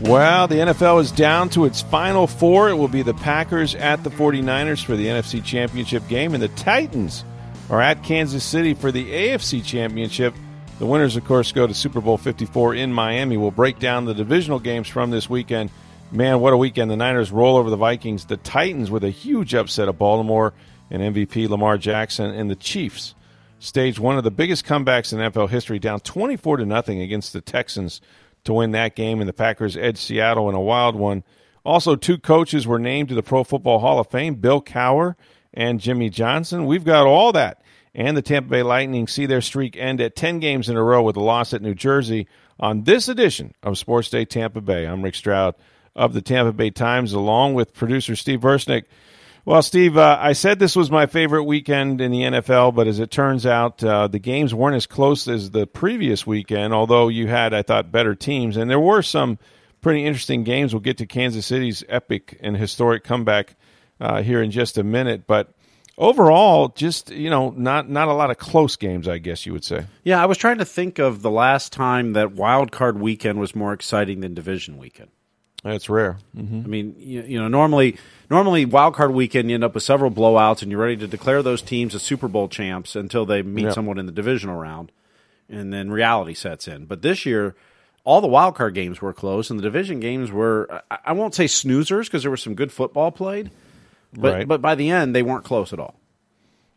Well, the NFL is down to its final four. It will be the Packers at the 49ers for the NFC Championship game, and the Titans are at Kansas City for the AFC Championship. The winners, of course, go to Super Bowl 54 in Miami. We'll break down the divisional games from this weekend. Man, what a weekend. The Niners roll over the Vikings. The Titans with a huge upset of Baltimore and MVP Lamar Jackson. And the Chiefs staged one of the biggest comebacks in NFL history, down 24 to nothing against the Texans to win that game. And the Packers edged Seattle in a wild one. Also, two coaches were named to the Pro Football Hall of Fame Bill Cowher and Jimmy Johnson. We've got all that. And the Tampa Bay Lightning see their streak end at 10 games in a row with a loss at New Jersey on this edition of Sports Day Tampa Bay. I'm Rick Stroud of the Tampa Bay Times, along with producer Steve Versnick. Well, Steve, uh, I said this was my favorite weekend in the NFL, but as it turns out, uh, the games weren't as close as the previous weekend, although you had, I thought, better teams. And there were some pretty interesting games. We'll get to Kansas City's epic and historic comeback uh, here in just a minute. But overall, just you know, not not a lot of close games, I guess you would say. Yeah, I was trying to think of the last time that wild card weekend was more exciting than division weekend. That's rare. Mm-hmm. I mean, you, you, know, normally normally wild card weekend you end up with several blowouts, and you're ready to declare those teams as Super Bowl champs until they meet yep. someone in the divisional round, and then reality sets in. But this year. All the wild card games were close, and the division games were, I won't say snoozers because there was some good football played, but right. but by the end they weren't close at all.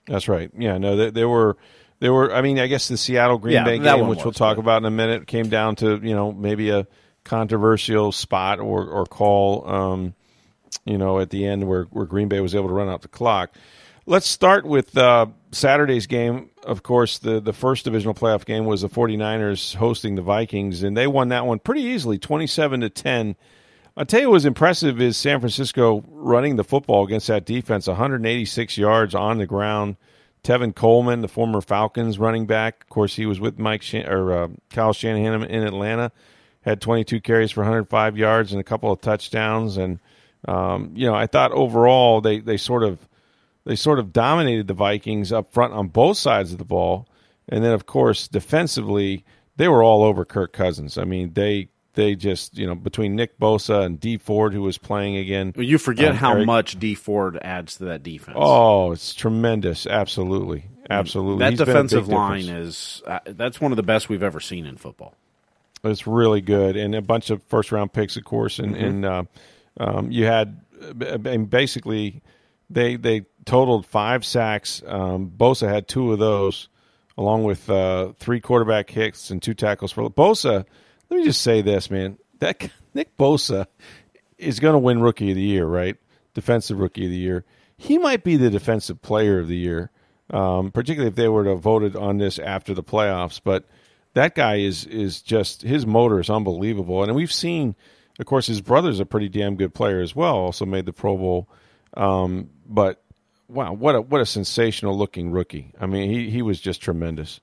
That's right. Yeah, no, they, they were they were. I mean, I guess the Seattle Green yeah, Bay game, which was, we'll talk about in a minute, came down to you know maybe a controversial spot or or call. Um, you know, at the end where where Green Bay was able to run out the clock. Let's start with uh, Saturday's game. Of course, the, the first divisional playoff game was the 49ers hosting the Vikings, and they won that one pretty easily, 27 to 10. I'll tell you what was impressive is San Francisco running the football against that defense, 186 yards on the ground. Tevin Coleman, the former Falcons running back, of course, he was with Mike Shan- or uh, Kyle Shanahan in Atlanta, had 22 carries for 105 yards and a couple of touchdowns. And um, you know, I thought overall they they sort of they sort of dominated the Vikings up front on both sides of the ball, and then of course defensively they were all over Kirk Cousins. I mean, they they just you know between Nick Bosa and Dee Ford who was playing again. You forget um, how Eric, much Dee Ford adds to that defense. Oh, it's tremendous! Absolutely, absolutely. That He's defensive line difference. is uh, that's one of the best we've ever seen in football. It's really good, and a bunch of first round picks, of course, and mm-hmm. and uh, um, you had and basically they they totaled five sacks. Um, Bosa had two of those, along with uh, three quarterback hits and two tackles for Bosa let me just say this, man. That Nick Bosa is going to win Rookie of the Year, right? Defensive Rookie of the Year. He might be the Defensive Player of the Year, um, particularly if they were to have voted on this after the playoffs. But that guy is is just his motor is unbelievable, and we've seen, of course, his brother's a pretty damn good player as well. Also made the Pro Bowl, um, but wow, what a what a sensational looking rookie! I mean, he he was just tremendous.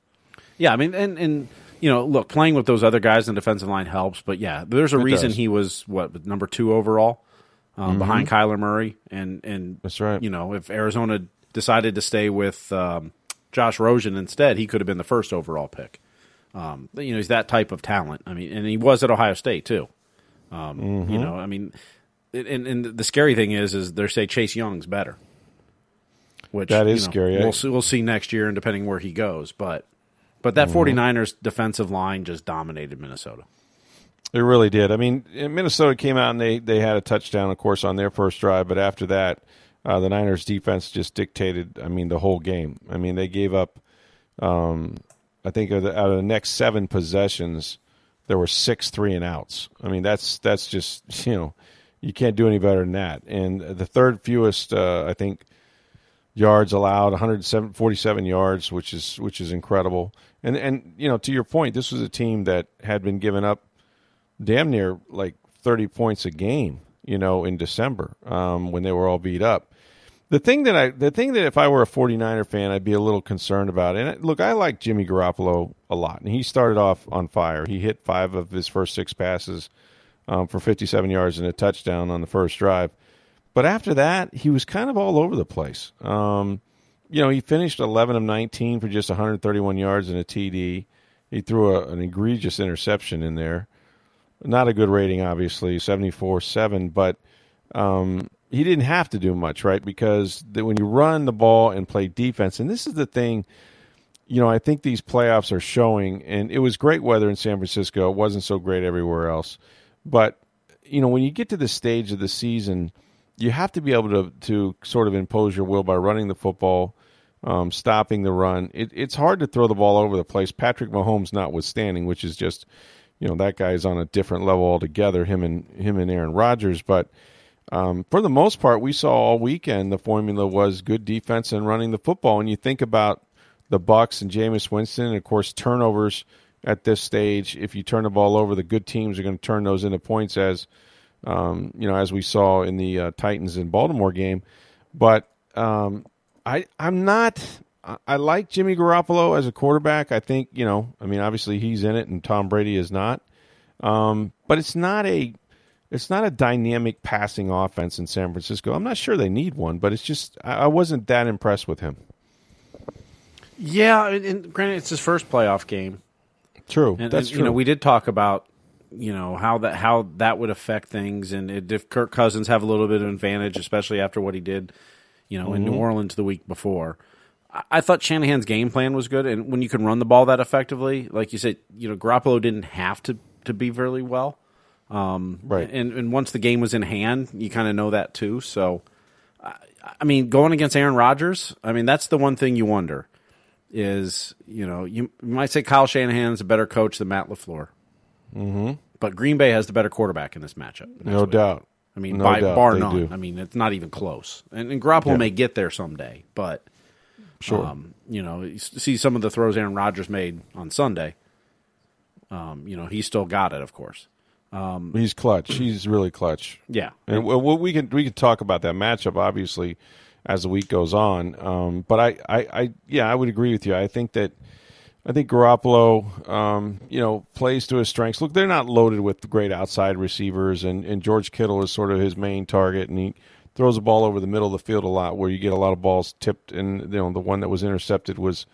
Yeah, I mean, and and you know, look, playing with those other guys in the defensive line helps, but yeah, there's a it reason does. he was what number two overall um, mm-hmm. behind Kyler Murray, and and that's right. You know, if Arizona decided to stay with um, Josh Rosen instead, he could have been the first overall pick. Um, you know, he's that type of talent. I mean, and he was at Ohio State too. Um, mm-hmm. You know, I mean, and, and the scary thing is, is they say Chase Young's better. Which that is you know, scary. We'll see, we'll see next year, and depending where he goes, but but that Mm-hmm. 49ers defensive line just dominated Minnesota. It really did. I mean, Minnesota came out and they, they had a touchdown, of course, on their first drive, but after that, uh, the Niners defense just dictated. I mean, the whole game. I mean, they gave up. Um, I think out of, the, next seven possessions, there were six three and outs. I mean, that's that's just you know, you can't do any better than that. And the third fewest, uh, I think, yards allowed, 147 yards, which is which is incredible. And and you know, to your point, this was a team that had been giving up damn near like 30 points a game, you know, in December um, when they were all beat up. The thing that I the thing that if I were a 49er fan, I'd be a little concerned about. And look, I like Jimmy Garoppolo a lot, and he started off on fire. He hit five of his first six passes um, for 57 yards and a touchdown on the first drive. But after that, he was kind of all over the place. Um, you know, he finished 11 of 19 for just 131 yards and a TD. He threw a, an egregious interception in there. Not a good rating, obviously, 74 7, but um, he didn't have to do much, right? Because the, when you run the ball and play defense, and this is the thing, you know, I think these playoffs are showing, and it was great weather in San Francisco. It wasn't so great everywhere else. But, you know, when you get to the stage of the season, you have to be able to, to sort of impose your will by running the football, um, stopping the run. It, it's hard to throw the ball over the place, Patrick Mahomes notwithstanding, which is just, you know, that guy's on a different level altogether, him and him and Aaron Rodgers. But um, for the most part, we saw all weekend the formula was good defense and running the football. And you think about the Bucks and Jameis Winston, and of course turnovers at this stage. If you turn the ball over, the good teams are going to turn those into points, as um, you know, as we saw in the uh, Titans and Baltimore game. But um, I, I'm not. I like Jimmy Garoppolo as a quarterback. I think you know. I mean, obviously he's in it, and Tom Brady is not. Um, but it's not a it's not a dynamic passing offense in San Francisco. I'm not sure they need one, but it's just I wasn't that impressed with him. Yeah, and granted, it's his first playoff game. True, and, that's and, true. You know, we did talk about you know how that how that would affect things, and it, if Kirk Cousins have a little bit of advantage, especially after what he did, you know, mm-hmm. in New Orleans the week before. I, I thought Shanahan's game plan was good, and when you can run the ball that effectively, like you said, you know, Garoppolo didn't have to to be very well. Um, right. And, and once the game was in hand, you kind of know that too. So, I, I mean, going against Aaron Rodgers, I mean, that's the one thing you wonder is, you know, you, you might say Kyle Shanahan is a better coach than Matt LaFleur. Mm-hmm. But Green Bay has the better quarterback in this matchup. No week. doubt. I mean, no by doubt bar none. Do. I mean, it's not even close. And, and Garoppolo yeah. may get there someday, but sure, um, you know, you see some of the throws Aaron Rodgers made on Sunday. Um, you know, he still got it, of course. Um, He's clutch. He's really clutch. Yeah, and we can we can talk about that matchup obviously as the week goes on. Um, but I, I, I, yeah, I would agree with you. I think that I think Garoppolo, um, you know, plays to his strengths. Look, they're not loaded with great outside receivers, and, and George Kittle is sort of his main target, and he throws the ball over the middle of the field a lot, where you get a lot of balls tipped, and you know the one that was intercepted was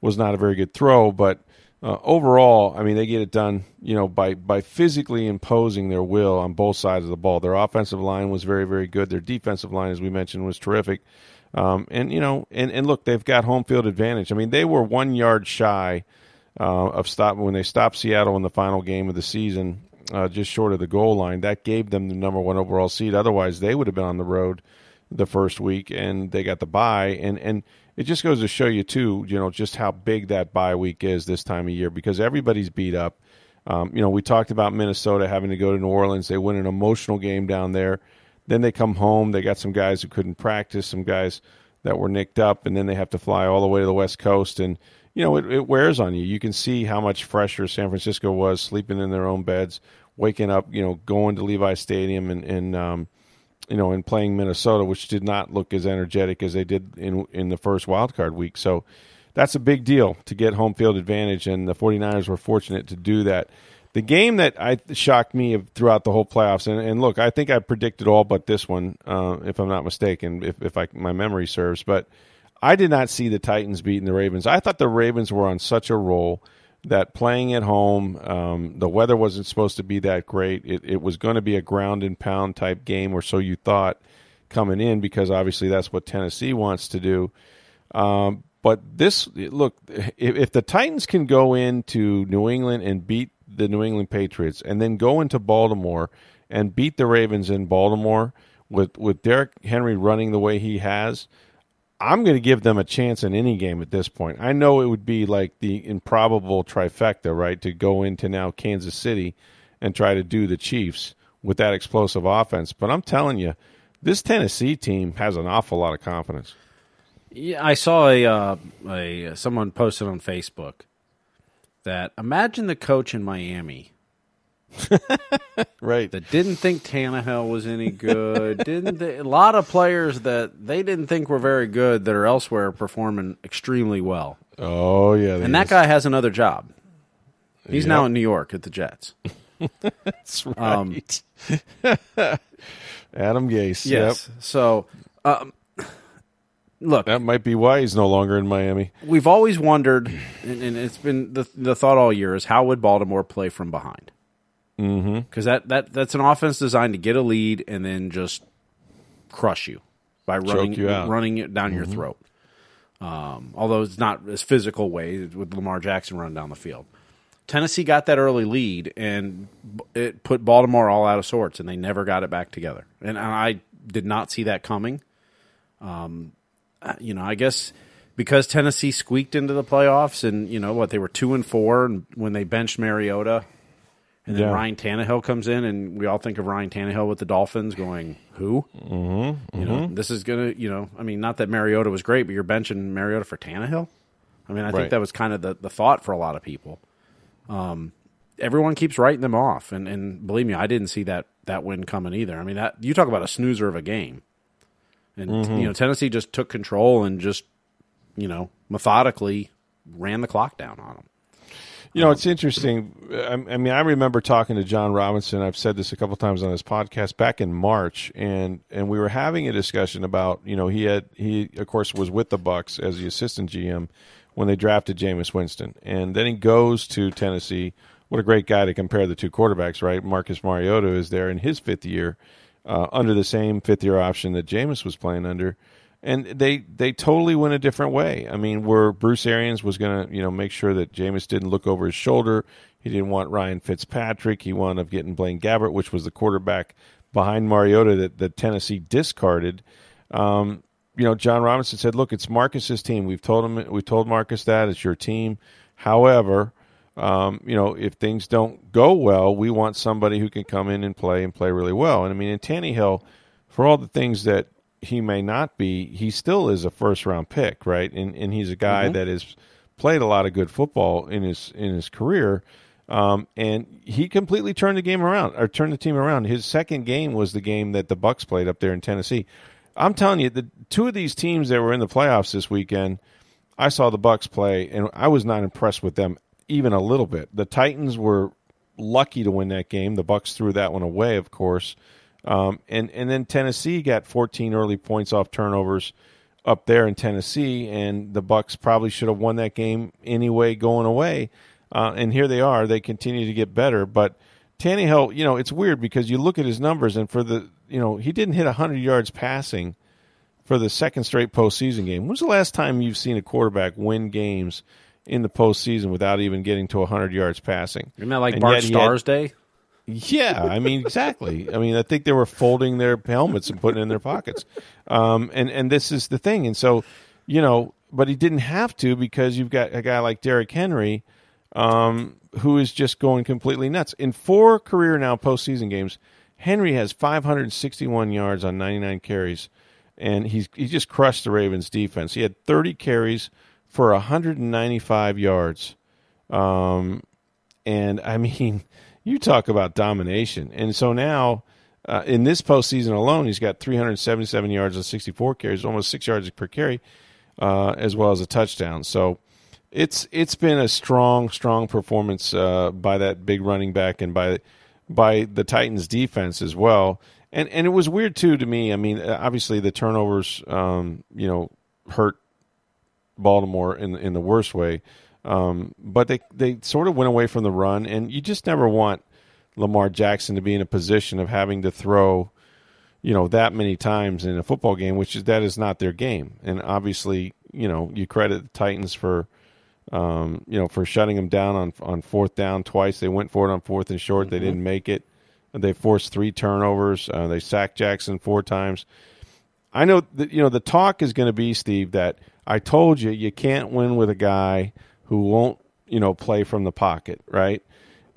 was not a very good throw, but uh, overall, I mean, they get it done, you know, by by physically imposing their will on both sides of the ball. Their offensive line was very, very good. Their defensive line, as we mentioned, was terrific. Um, and you know, and, and look, they've got home field advantage. I mean, they were one yard shy uh, of stop when they stopped Seattle in the final game of the season, uh, just short of the goal line. That gave them the number one overall seed. Otherwise, they would have been on the road the first week, and they got the bye. And and it just goes to show you too, you know, just how big that bye week is this time of year because everybody's beat up. Um, you know, we talked about Minnesota having to go to New Orleans. They win an emotional game down there. Then they come home. They got some guys who couldn't practice, some guys that were nicked up, and then they have to fly all the way to the West Coast. And you know, it, it wears on you. You can see how much fresher San Francisco was, sleeping in their own beds, waking up, you know, going to Levi Stadium and and um, you know, in playing Minnesota, which did not look as energetic as they did in in the first wild card week. So that's a big deal to get home field advantage, and the 49ers were fortunate to do that. The game that I shocked me throughout the whole playoffs, and, and look, I think I predicted all but this one, uh, if I'm not mistaken, if, if I, my memory serves. But I did not see the Titans beating the Ravens. I thought the Ravens were on such a roll that playing at home, um, the weather wasn't supposed to be that great. It, it was going to be a ground and pound type game, or so you thought coming in, because obviously that's what Tennessee wants to do. Um, but this, look, if, if the Titans can go into New England and beat the New England Patriots, and then go into Baltimore and beat the Ravens in Baltimore with with Derrick Henry running the way he has, I'm going to give them a chance in any game at this point. I know it would be like the improbable trifecta, right, to go into now Kansas City and try to do the Chiefs with that explosive offense. But I'm telling you, this Tennessee team has an awful lot of confidence. Yeah, I saw a uh, a someone posted on Facebook that imagine the coach in Miami right. that didn't think Tannehill was any good. didn't they, a lot of players that they didn't think were very good that are elsewhere performing extremely well. Oh yeah, And that guy has another job. He's now in New York at the Jets. That's right. Adam Gase. Yes. So, um, look, That might be why he's no longer in Miami. we've always wondered, and, and it's been the the thought all year is how would Baltimore play from behind? Because mm-hmm. that, that that's an offense designed to get a lead and then just crush you by running you running it down your throat. Um, although it's not as physical way with Lamar Jackson running down the field. Tennessee got that early lead and it put Baltimore all out of sorts, and they never got it back together. And I did not see that coming. Um, you know, I guess because Tennessee squeaked into the playoffs, and you know what, they were two and four, and when they benched Mariota, and then Yeah. Ryan Tannehill comes in, and we all think of Ryan Tannehill with the Dolphins, going who? Mm-hmm, you know, this is gonna, you know, I mean, not that Mariota was great, but you're benching Mariota for Tannehill. I mean, I Right. think that was kind of the, the thought for a lot of people. Um, everyone keeps writing them off, and, and believe me, I didn't see that that win coming either. I mean, that you talk about a snoozer of a game, and Mm-hmm. you know Tennessee just took control and just you know methodically ran the clock down on them. You know, it's interesting. I, I mean, I remember talking to Jon Robinson. I've said this a couple times on this podcast back in March, and and we were having a discussion about you know he had he of course was with the Bucks as the assistant GM when they drafted Jameis Winston, and then he goes to Tennessee. What a great guy to compare the two quarterbacks, right? Marcus Mariota is there in his fifth year uh, under the same fifth year option that Jameis was playing under and they they totally went a different way. I mean, where Bruce Arians was going to you know make sure that Jameis didn't look over his shoulder. He didn't want Ryan Fitzpatrick. He wound up getting Blaine Gabbert, which was the quarterback behind Mariota that, that Tennessee discarded. Um, you know, Jon Robinson said, "Look, it's Marcus's team. We've told him. We told Marcus that it's your team. However." Um, you know, if things don't go well, we want somebody who can come in and play and play really well. And I mean, in Tannehill, for all the things that he may not be, he still is a first round pick, right? And and he's a guy that has played a lot of good football in his in his career. Um, and he completely turned the game around or turned the team around. His second game was the game that the Bucks played up there in Tennessee. I'm telling you, the two of these teams that were in the playoffs this weekend, I saw the Bucks play, and I was not impressed with them even a little bit. The Titans were lucky to win that game. The Bucks threw that one away, of course. Um, and and then Tennessee got 14 early points off turnovers up there in Tennessee, and the Bucks probably should have won that game anyway, going away. Uh, and here they are; they continue to get better. But Tannehill, you know, it's weird because you look at his numbers, and for the you know he didn't hit 100 yards passing for the second straight postseason game. When's the last time you've seen a quarterback win games in the postseason without even getting to 100 yards passing? Isn't that like And Bart he had- Starr's day? Yeah, I mean exactly. I mean, I think they were folding their helmets and putting in their pockets. Um, and and this is the thing. And so, you know, but he didn't have to because you've got a guy like Derrick Henry, um, who is just going completely nuts. In four career now postseason games, Henry has 561 yards on 99 carries, and he's he just crushed the Ravens defense. He had 30 carries for 195 yards. Um, and I mean, you talk about domination. And so now, uh, in this postseason alone, he's got 377 yards on 64 carries, almost six yards per carry, uh, as well as a touchdown. So it's it's been a strong, strong performance uh, by that big running back and by by the Titans defense as well. And and it was weird too to me. I mean, obviously the turnovers, um, you know, hurt Baltimore in in the worst way. Um, but they they sort of went away from the run, and you just never want Lamar Jackson to be in a position of having to throw, you know, that many times in a football game, which is that is not their game. And obviously, you know, you credit the Titans for, um, you know, for shutting them down on on fourth down twice. They went for it on fourth and short. They didn't make it. They forced three turnovers. Uh, they sacked Jackson four times. I know that you know the talk is going to be Steve that I told you you can't win with a guy who won't you know play from the pocket, right?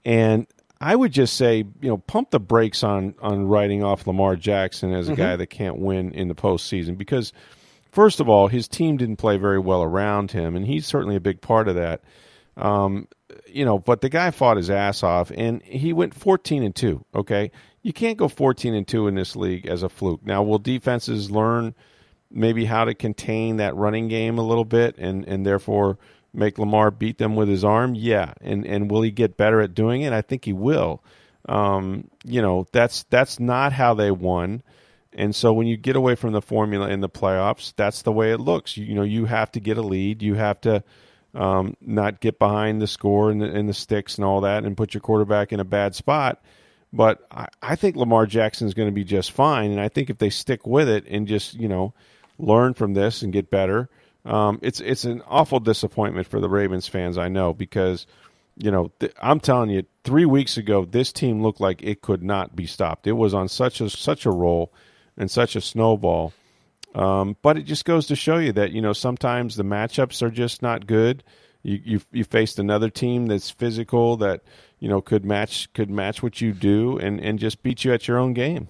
And I would just say you know pump the brakes on on writing off Lamar Jackson as a guy that can't win in the postseason because first of all, his team didn't play very well around him, and he's certainly a big part of that. Um, you know, but the guy fought his ass off, and he went 14 and two. Okay, you can't go 14 and two in this league as a fluke. Now, will defenses learn maybe how to contain that running game a little bit, and and therefore make Lamar beat them with his arm? Yeah, and and will he get better at doing it? I think he will. Um, you know, that's that's not how they won. And so when you get away from the formula in the playoffs, that's the way it looks. You, you know, you have to get a lead. You have to um, not get behind the score and the, and the, sticks and all that, and put your quarterback in a bad spot. But I, I think Lamar Jackson is going to be just fine, and I think if they stick with it and just you know learn from this and get better, um, it's it's an awful disappointment for the Ravens fans. I know because you know th- I'm telling you, three weeks ago this team looked like it could not be stopped. It was on such a such a roll and such a snowball um, but it just goes to show you that you know sometimes the matchups are just not good. You you you faced another team that's physical that you know could match could match what you do and and just beat you at your own game.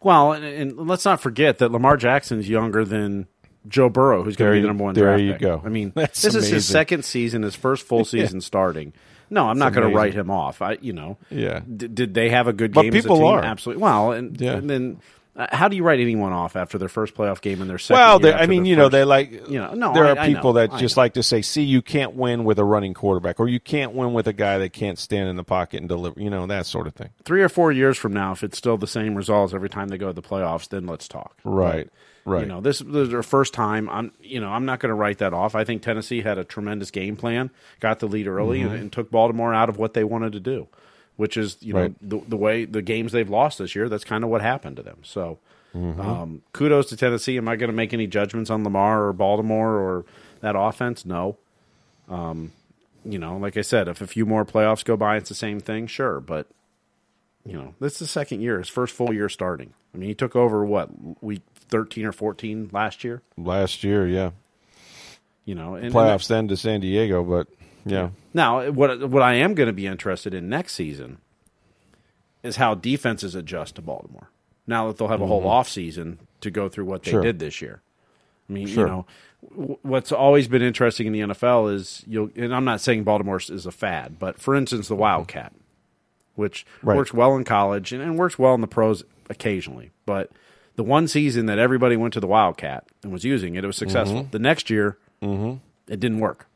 Well, and, and let's not forget that Lamar Jackson's younger than Joe Burrow, who's going to be the number one. There you pick. go. I mean, That's this amazing. is his second season, his first full season starting. No, I'm not going to write him off. I, you know, yeah. D- did they have a good game? but people as a team? are absolutely. Well, and, yeah. and then uh, how do you write anyone off after their first playoff game and their second? Well, I mean, you know, they like you know, no, there I, are people know, that just like to say, "See, you can't win with a running quarterback, or you can't win with a guy that can't stand in the pocket and deliver." You know, that sort of thing. Three or four years from now, if it's still the same results every time they go to the playoffs, then let's talk. Right. But, right. You know, this, this is their first time. I'm, you know, I'm not going to write that off. I think Tennessee had a tremendous game plan, got the lead early, Mm-hmm. and, and took Baltimore out of what they wanted to do, which is, you know, the, the way the games they've lost this year. That's kind of what happened to them. So, Mm-hmm. um, kudos to Tennessee. Am I going to make any judgments on Lamar or Baltimore or that offense? No. Um, you know, like I said, if a few more playoffs go by, it's the same thing. Sure, but you know, this is the second year, his first full year starting. I mean, he took over what week thirteen or fourteen last year. Last year, yeah, You know, and, playoffs then to San Diego, but yeah, Now, what what I am going to be interested in next season is how defenses adjust to Baltimore. Now that they'll have a whole mm-hmm. off season to go through what they Sure. did this year. I mean, Sure. you know, w- what's always been interesting in the NFL is you'll, and I'm not saying Baltimore is a fad, but for instance, the Wildcat, which Right. works well in college and, and works well in the pros occasionally, but the one season that everybody went to the Wildcat and was using it, it was successful. Mm-hmm. The next year, mm-hmm. it didn't work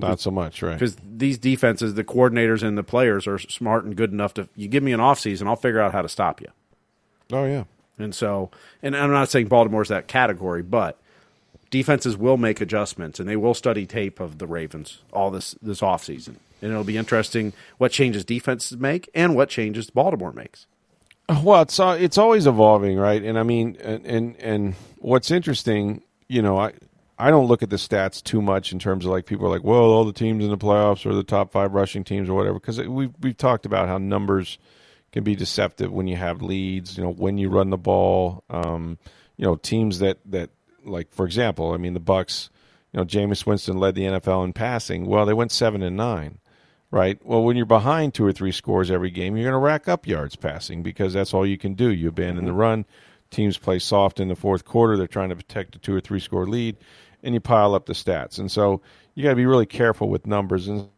not so much, right? because these defenses, the coordinators and the players are smart and good enough to. You give me an off season, I'll figure out how to stop you. Oh yeah, And so, and I'm not saying Baltimore's that category, but defenses will make adjustments and they will study tape of the Ravens all this this offseason. And it'll be interesting what changes defenses make and what changes Baltimore makes. Well, it's uh, it's always evolving, right? And I mean, and, and and what's interesting, you know, I I don't look at the stats too much in terms of like people are like, well, all the teams in the playoffs are the top five rushing teams or whatever, because we've we've talked about how numbers can be deceptive when you have leads, you know, when you run the ball, um, you know, teams that that like for example, I mean the Bucks, you know, Jameis Winston led the NFL in passing. Well, they went seven and nine right? Well, when you're behind two or three scores every game, you're going to rack up yards passing because that's all you can do. You abandon the run. Teams play soft in the fourth quarter. They're trying to protect a two or three score lead, and you pile up the stats. And so you got to be really careful with numbers and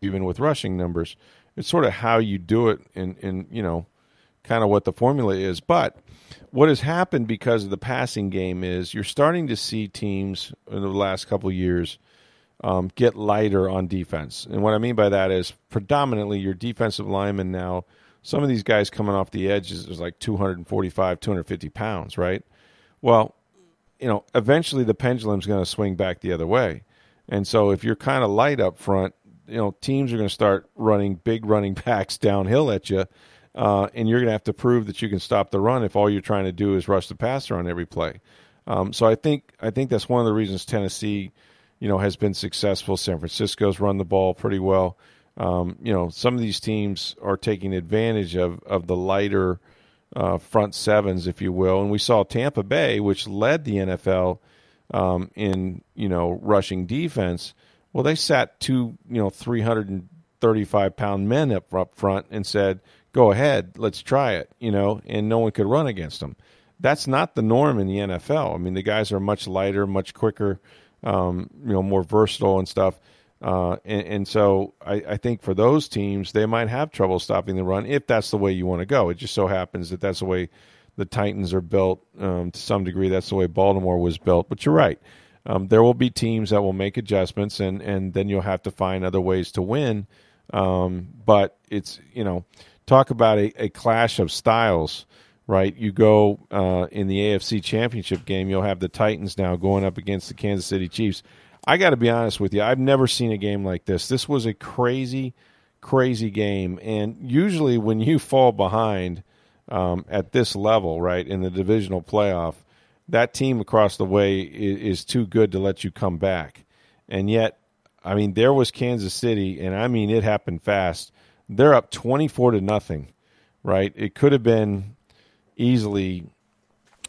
even with rushing numbers. It's sort of how you do it and, and you know, kind of what the formula is. But what has happened because of the passing game is you're starting to see teams in the last couple years – um, get lighter on defense. And what I mean by that is predominantly your defensive linemen now, some of these guys coming off the edge is, is like 245, 250 pounds, right? Well, you know, eventually the pendulum's going to swing back the other way. And so if you're kind of light up front, you know, teams are going to start running big running backs downhill at you. Uh, and you're going to have to prove that you can stop the run if all you're trying to do is rush the passer on every play. Um, so I think I think that's one of the reasons Tennessee – you know, has been successful. San Francisco's run the ball pretty well. Um, you know, some of these teams are taking advantage of of the lighter uh, front sevens, if you will. And we saw Tampa Bay, which led the NFL um, in you know rushing defense. Well, they sat two you know three hundred and thirty five pound men up up front and said, "Go ahead, let's try it," you know, and no one could run against them. That's not the norm in the NFL. I mean, the guys are much lighter, much quicker, um, you know, more versatile and stuff. Uh, and, and, so I, I, think for those teams, they might have trouble stopping the run if that's the way you want to go. It just so happens that that's the way the Titans are built um, to some degree. That's the way Baltimore was built. But you're right. Um, there will be teams that will make adjustments, and, and then you'll have to find other ways to win. Um, but it's, you know, talk about a, a clash of styles, right? You go uh, in the AFC Championship game, you'll have the Titans now going up against the Kansas City Chiefs I got to be honest with you. I've never seen a game like this. This was a crazy, crazy game. And usually, when you fall behind um, at this level, right, in the divisional playoff, that team across the way is, is too good to let you come back. And yet, I mean, there was Kansas City, and I mean, it happened fast. They're up 24 to nothing, right? It could have been easily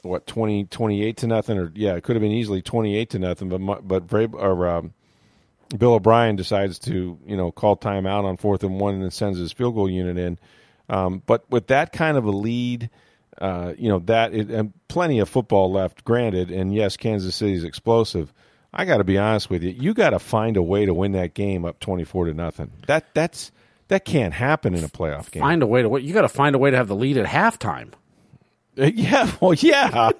what 20, 28 to nothing, or yeah, it could have been easily twenty eight to nothing. But but or, um, Bill O'Brien decides to you know call timeout on fourth and one, and then sends his field goal unit in. Um, but with that kind of a lead, uh, you know that it, and plenty of football left, granted, and yes, Kansas City's explosive. I got to be honest with you. You got to find a way to win that game up twenty four to nothing. That that's that can't happen in a playoff game. Find a way to. You got to find a way to have the lead at halftime. Yeah, well, yeah.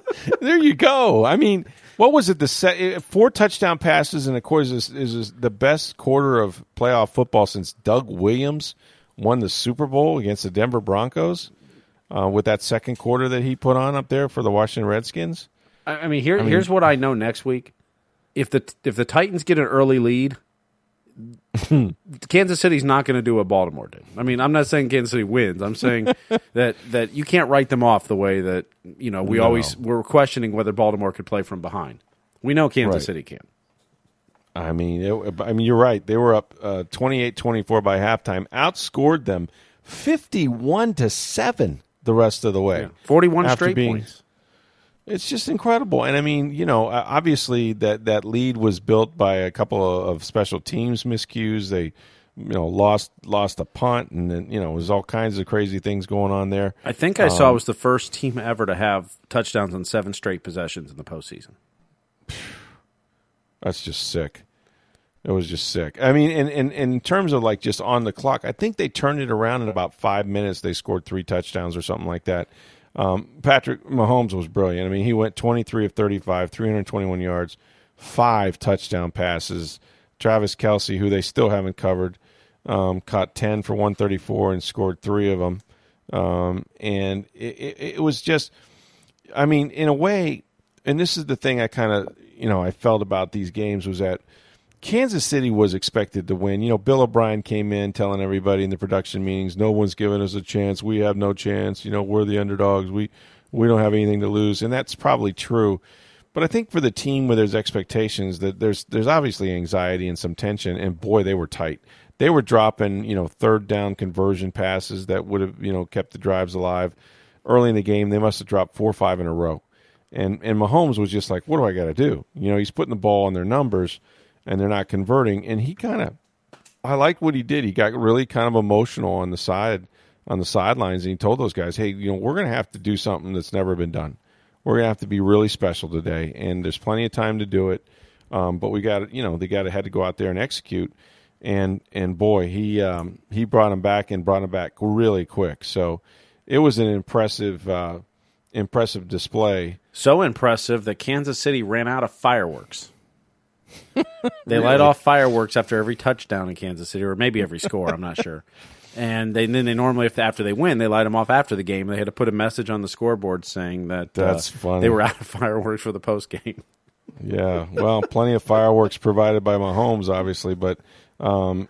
there you go. I mean, what was it? The set, eh, four touchdown passes, and of course, is, is the best quarter of playoff football since Doug Williams won the Super Bowl against the Denver Broncos uh, with that second quarter that he put on up there for the Washington Redskins. I mean, here, I mean, here's what I know next week. If the if the Titans get an early lead, Kansas City's not going to do what Baltimore did. I mean, I'm not saying Kansas City wins. I'm saying that that you can't write them off the way that you know we no. always were questioning whether Baltimore could play from behind. We know Kansas right. City can. I mean, it, I mean, you're right. They were up uh, 28-24 by halftime, outscored them 51 to seven the rest of the way. Yeah. 41 straight being, points. It's just incredible, and I mean, you know, obviously that that lead was built by a couple of special teams miscues. They, you know, lost lost a punt, and then you know, there's all kinds of crazy things going on there. I think I um, saw it was the first team ever to have touchdowns on seven straight possessions in the postseason. That's just sick. It was just sick. I mean, in, in, in terms of like just on the clock, I think they turned it around in about five minutes. They scored three touchdowns or something like that. Um, Patrick Mahomes was brilliant. I mean, he went 23 of 35, 321 yards, five touchdown passes. Travis Kelce, who they still haven't covered, um, caught 10 for 134 and scored three of them. Um, and it, it, it, was just, I mean, in a way, and this is the thing I kind of, you know, I felt about these games was that – Kansas City was expected to win. You know, Bill O'Brien came in telling everybody in the production meetings, "No one's giving us a chance. We have no chance. You know, we're the underdogs. We we don't have anything to lose." And that's probably true. But I think for the team where there's expectations that there's there's obviously anxiety and some tension and boy, they were tight. They were dropping, you know, third down conversion passes that would have, you know, kept the drives alive. Early in the game, they must have dropped four or five in a row. And and Mahomes was just like, "What do I got to do?" You know, he's putting the ball on their numbers and they're not converting. And he kind of, I like what he did. He got really kind of emotional on the side, on the sidelines, and he told those guys, "Hey, you know, we're going to have to do something that's never been done. We're going to have to be really special today, and there's plenty of time to do it. Um, but we got, you know, they got to had to go out there and execute." And and boy, he um, he brought him back and brought him back really quick. So it was an impressive uh, impressive display. So impressive that Kansas City ran out of fireworks they light off fireworks after every touchdown in Kansas City, or maybe every score. I'm not sure. And, they, and then they normally, if after they win, they light them off after the game. They had to put a message on the scoreboard saying that uh, that's funny. They were out of fireworks for the post game. yeah, well, plenty of fireworks provided by Mahomes, obviously, but um,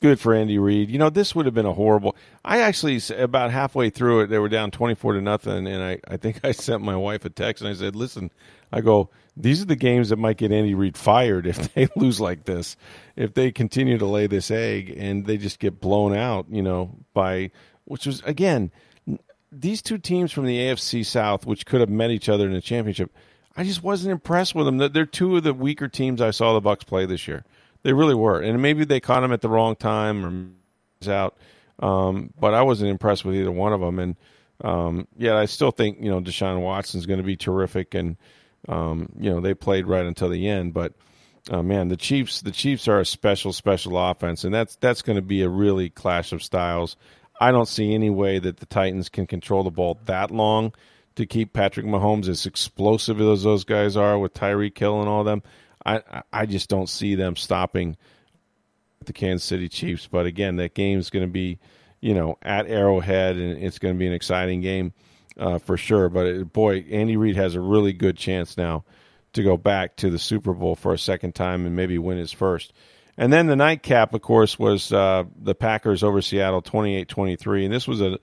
good for Andy Reid. You know, this would have been a horrible. I actually about halfway through it, they were down twenty four to nothing, and I, I think I sent my wife a text and I said, "Listen, I go, these are the games that might get Andy Reid fired if they lose like this. If they continue to lay this egg and they just get blown out, you know, by which was again these two teams from the AFC South, which could have met each other in the championship. I just wasn't impressed with them. They're two of the weaker teams I saw the Bucks play this year. They really were, and maybe they caught them at the wrong time or out. Um, but I wasn't impressed with either one of them. And um, yeah, I still think you know Deshaun Watson's going to be terrific, and um, you know they played right until the end. But uh, man, the Chiefs the Chiefs are a special special offense, and that's that's going to be a really clash of styles. I don't see any way that the Titans can control the ball that long to keep Patrick Mahomes as explosive as those guys are with Tyreek Hill and all them. I I just don't see them stopping the Kansas City Chiefs. But again, that game is going to be you know at Arrowhead, and it's going to be an exciting game uh, for sure. But it, boy, Andy Reid has a really good chance now to go back to the Super Bowl for a second time and maybe win his first. And then the nightcap, of course, was uh, the Packers over Seattle 28 23. And this was a, a,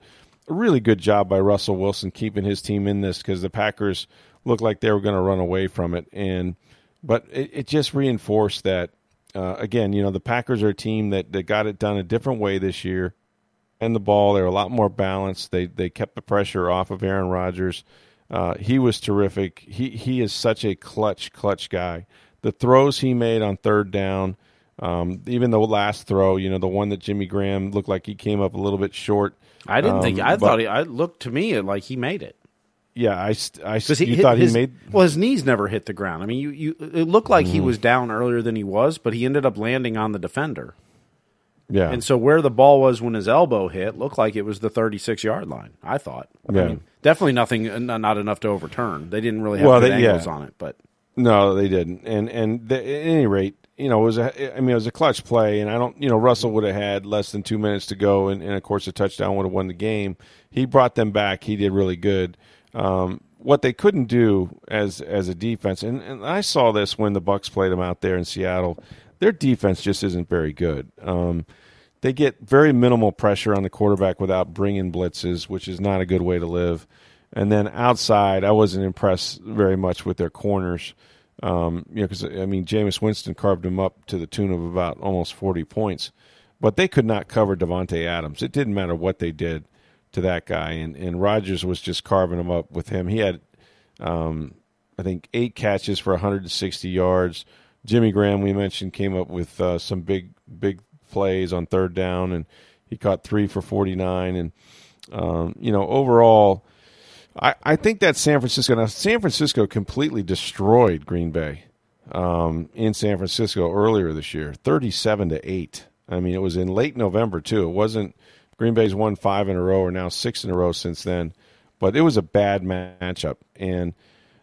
really good job by Russell Wilson keeping his team in this because the Packers looked like they were going to run away from it. And But it, it just reinforced that, uh, again, you know, the Packers are a team that, that got it done a different way this year. And the ball, they were a lot more balanced. They, they kept the pressure off of Aaron Rodgers. Uh, he was terrific. He he is such a clutch clutch guy. The throws he made on third down, um, even the last throw, you know, the one that Jimmy Graham looked like he came up a little bit short. I didn't um, think. I but, thought he. I looked to me like he made it. Yeah, I, I he, thought his, he made. Well, his knees never hit the ground. I mean, you, you it looked like mm-hmm. he was down earlier than he was, but he ended up landing on the defender. Yeah. And so where the ball was when his elbow hit looked like it was the 36 yard line. I thought. Yeah. Mean, definitely nothing, not enough to overturn. They didn't really have well, good they, angles yeah. on it, but no, they didn't. And and the, at any rate, you know, it was a. I mean, it was a clutch play, and I don't. You know, Russell would have had less than two minutes to go, and, and of course, a touchdown would have won the game. He brought them back. He did really good. Um, what they couldn't do as as a defense, and, and I saw this when the Bucks played them out there in Seattle. Their defense just isn't very good. Um, they get very minimal pressure on the quarterback without bringing blitzes, which is not a good way to live. And then outside, I wasn't impressed very much with their corners. Um, you know, because I mean, Jameis Winston carved them up to the tune of about almost forty points, but they could not cover Davante Adams. It didn't matter what they did to that guy, and and Rodgers was just carving them up with him. He had, um, I think, eight catches for 160 yards. Jimmy Graham, we mentioned, came up with uh, some big big plays on third down, and he caught three for 49. And, um, you know, overall, I, I think that San Francisco, now San Francisco completely destroyed Green Bay um, in San Francisco earlier this year, 37 to 8. I mean, it was in late November, too. It wasn't Green Bay's won five in a row or now six in a row since then, but it was a bad matchup. And,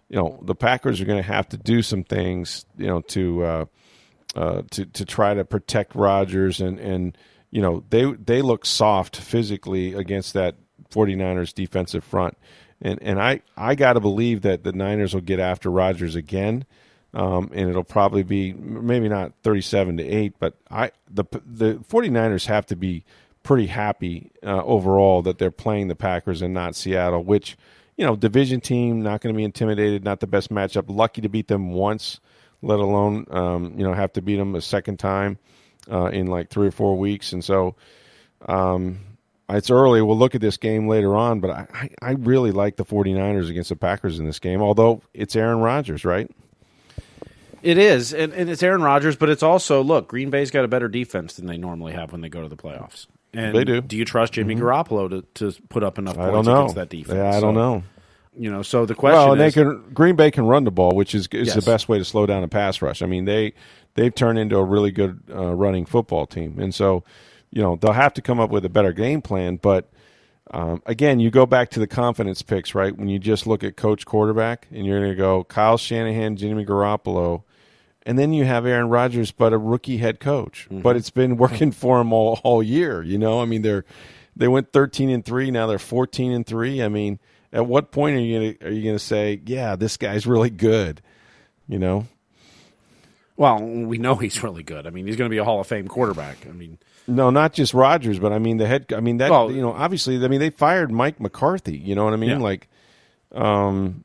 you know, the Packers are going to have to do some things, you know, to, uh, uh, to to try to protect Rodgers and and you know they they look soft physically against that 49ers defensive front. And and I I got to believe that the Niners will get after Rodgers again um, and it'll probably be maybe not 37 to 8 but I the the 49ers have to be pretty happy uh, overall that they're playing the Packers and not Seattle which you know division team not going to be intimidated not the best matchup lucky to beat them once let alone um, you know have to beat them a second time uh, in like three or four weeks. And so um, it's early. We'll look at this game later on, but I, I really like the 49ers against the Packers in this game, although it's Aaron Rodgers, right? It is, and, and it's Aaron Rodgers, but it's also look. Green Bay's got a better defense than they normally have when they go to the playoffs. And they do. Do you trust Jimmy mm-hmm. Garoppolo to, to put up enough I points against that defense? Yeah, I don't know. You know, so the question well, and is, they can Green Bay can run the ball, which is is Yes. the best way to slow down a pass rush. I mean, they they've turned into a really good uh, running football team, and so you know they'll have to come up with a better game plan. But um, again, you go back to the confidence picks, right? When you just look at coach quarterback, and you're going to go Kyle Shanahan, Jimmy Garoppolo, and then you have Aaron Rodgers, but a rookie head coach. But it's been working for him all all year. You know, I mean they're they went 13 and three, now they're 14 and three. I mean, at what point are you gonna, are you going to say, yeah, this guy's really good? You know. well, we know he's really good. I mean, he's going to be a Hall of Fame quarterback. I mean, No, not just Rodgers, but I mean the head. I mean that. Well- you know, obviously, I mean they fired Mike McCarthy. You know what I mean? Yeah. Like, um,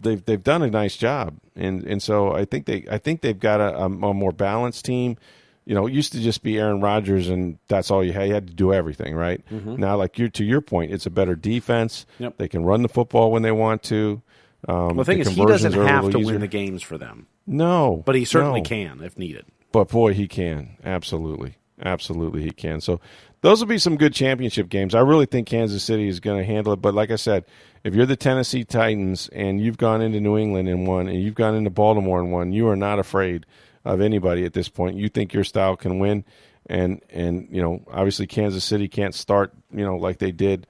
they've they've done a nice job, and and so I think they I think they've got a, a, more balanced team. You know, it used to just be Aaron Rodgers, and that's all you had. You had to do everything, right? Now, like you to your point, it's a better defense. Mm-hmm. Yep. They can run the football when they want to. Um, well, the thing is, he doesn't have to win the games for them, No, but he certainly no. can if needed. But boy, he can absolutely. Absolutely, he can. So those will be some good championship games. I really think Kansas City is going to handle it. But like I said, if you're the Tennessee Titans and you've gone into New England and won, and you've gone into Baltimore and won, you are not afraid of anybody at this point. You think your style can win, and and you know obviously Kansas City can't start you know like they did